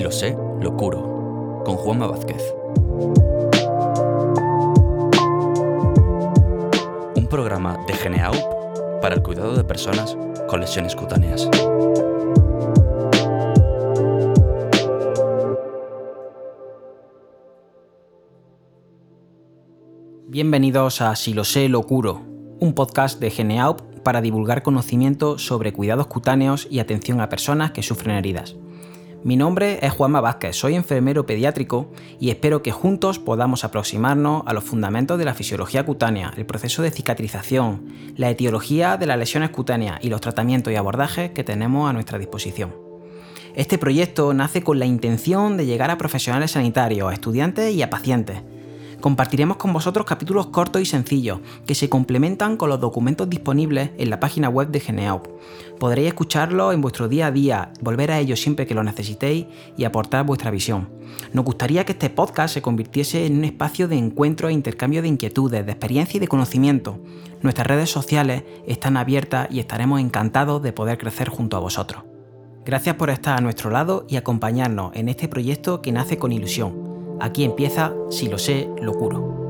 lo curo, con Juanma Vázquez. Un programa de Geneaup para el cuidado de personas con lesiones cutáneas. Bienvenidos a Si lo sé, lo curo, un podcast de Geneaup para divulgar conocimiento sobre cuidados cutáneos y atención a personas que sufren heridas. Mi nombre es Juanma Vázquez, soy enfermero pediátrico y espero que juntos podamos aproximarnos a los fundamentos de la fisiología cutánea, el proceso de cicatrización, la etiología de las lesiones cutáneas y los tratamientos y abordajes que tenemos a nuestra disposición. Este proyecto nace con la intención de llegar a profesionales sanitarios, a estudiantes y a pacientes compartiremos con vosotros capítulos cortos y sencillos que se complementan con los documentos disponibles en la página web de Geneaup. Podréis escucharlos en vuestro día a día, volver a ellos siempre que lo necesitéis y aportar vuestra visión. Nos gustaría que este podcast se convirtiese en un espacio de encuentro e intercambio de inquietudes, de experiencia y de conocimiento. Nuestras redes sociales están abiertas y estaremos encantados de poder crecer junto a vosotros. Gracias por estar a nuestro lado y acompañarnos en este proyecto que nace con ilusión. Aquí empieza Si lo sé, lo curo.